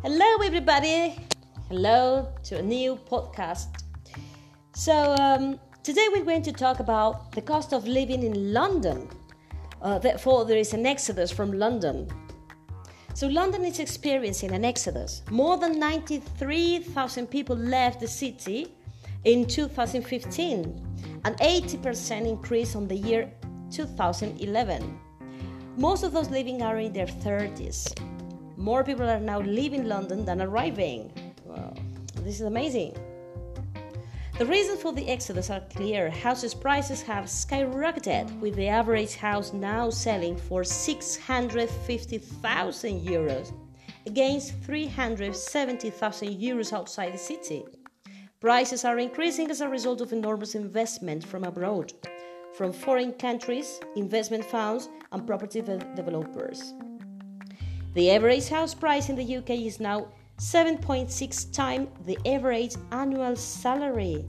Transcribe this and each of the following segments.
Hello, everybody. Hello to a new podcast. So, um, today we're going to talk about the cost of living in London. Uh, therefore, there is an exodus from London. So, London is experiencing an exodus. More than 93,000 people left the city in 2015, an 80% increase on the year 2011. Most of those living are in their 30s. More people are now leaving London than arriving. Wow, this is amazing. The reasons for the exodus are clear. Houses prices have skyrocketed, with the average house now selling for 650,000 euros against 370,000 euros outside the city. Prices are increasing as a result of enormous investment from abroad, from foreign countries, investment funds, and property developers. The average house price in the UK is now 7.6 times the average annual salary,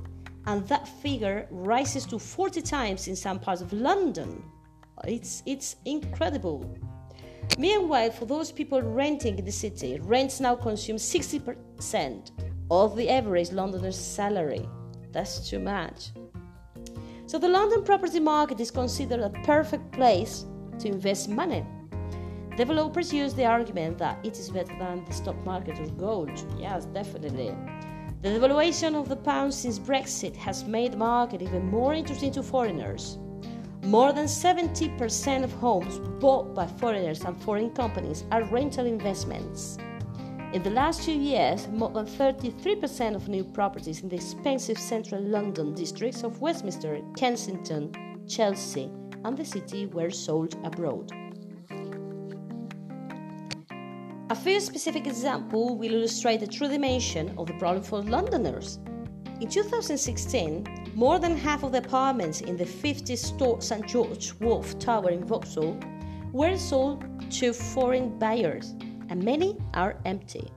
and that figure rises to 40 times in some parts of London. It's, it's incredible. Meanwhile, for those people renting in the city, rents now consume 60% of the average Londoner's salary. That's too much. So, the London property market is considered a perfect place to invest money. Developers use the argument that it is better than the stock market or gold. Yes, definitely. The devaluation of the pound since Brexit has made the market even more interesting to foreigners. More than 70% of homes bought by foreigners and foreign companies are rental investments. In the last few years, more than 33% of new properties in the expensive central London districts of Westminster, Kensington, Chelsea, and the city were sold abroad. A few specific examples will illustrate the true dimension of the problem for Londoners. In 2016, more than half of the apartments in the 50 store St. George Wharf Tower in Vauxhall were sold to foreign buyers, and many are empty.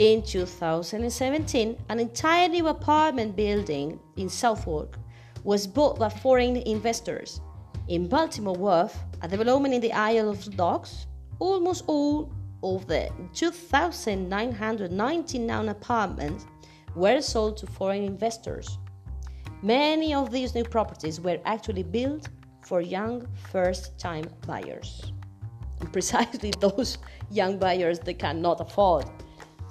In 2017, an entire new apartment building in Southwark was bought by foreign investors. In Baltimore Wharf, a development in the Isle of Dogs, almost all of the 2,999 apartments were sold to foreign investors. Many of these new properties were actually built for young first time buyers. And precisely those young buyers that cannot afford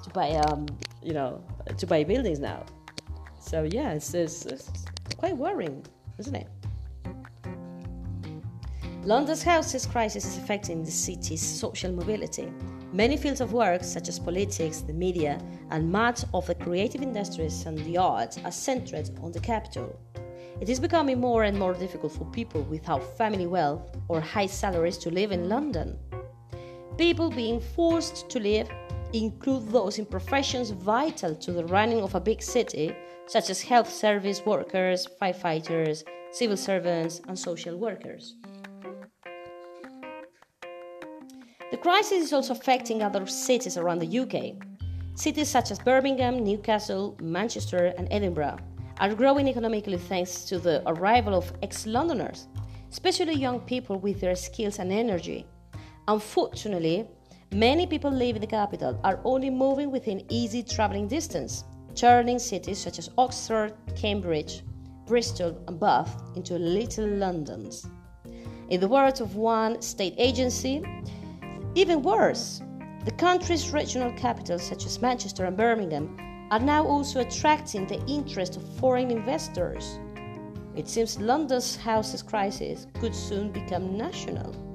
to buy, um, you know, to buy buildings now. So yeah, it's, it's, it's quite worrying, isn't it? London's housing crisis is affecting the city's social mobility. Many fields of work, such as politics, the media, and much of the creative industries and the arts, are centered on the capital. It is becoming more and more difficult for people without family wealth or high salaries to live in London. People being forced to live include those in professions vital to the running of a big city, such as health service workers, firefighters, civil servants, and social workers. The crisis is also affecting other cities around the UK. Cities such as Birmingham, Newcastle, Manchester, and Edinburgh are growing economically thanks to the arrival of ex Londoners, especially young people with their skills and energy. Unfortunately, many people living in the capital are only moving within easy travelling distance, turning cities such as Oxford, Cambridge, Bristol, and Bath into little Londons. In the words of one state agency, even worse, the country's regional capitals, such as Manchester and Birmingham, are now also attracting the interest of foreign investors. It seems London's houses crisis could soon become national.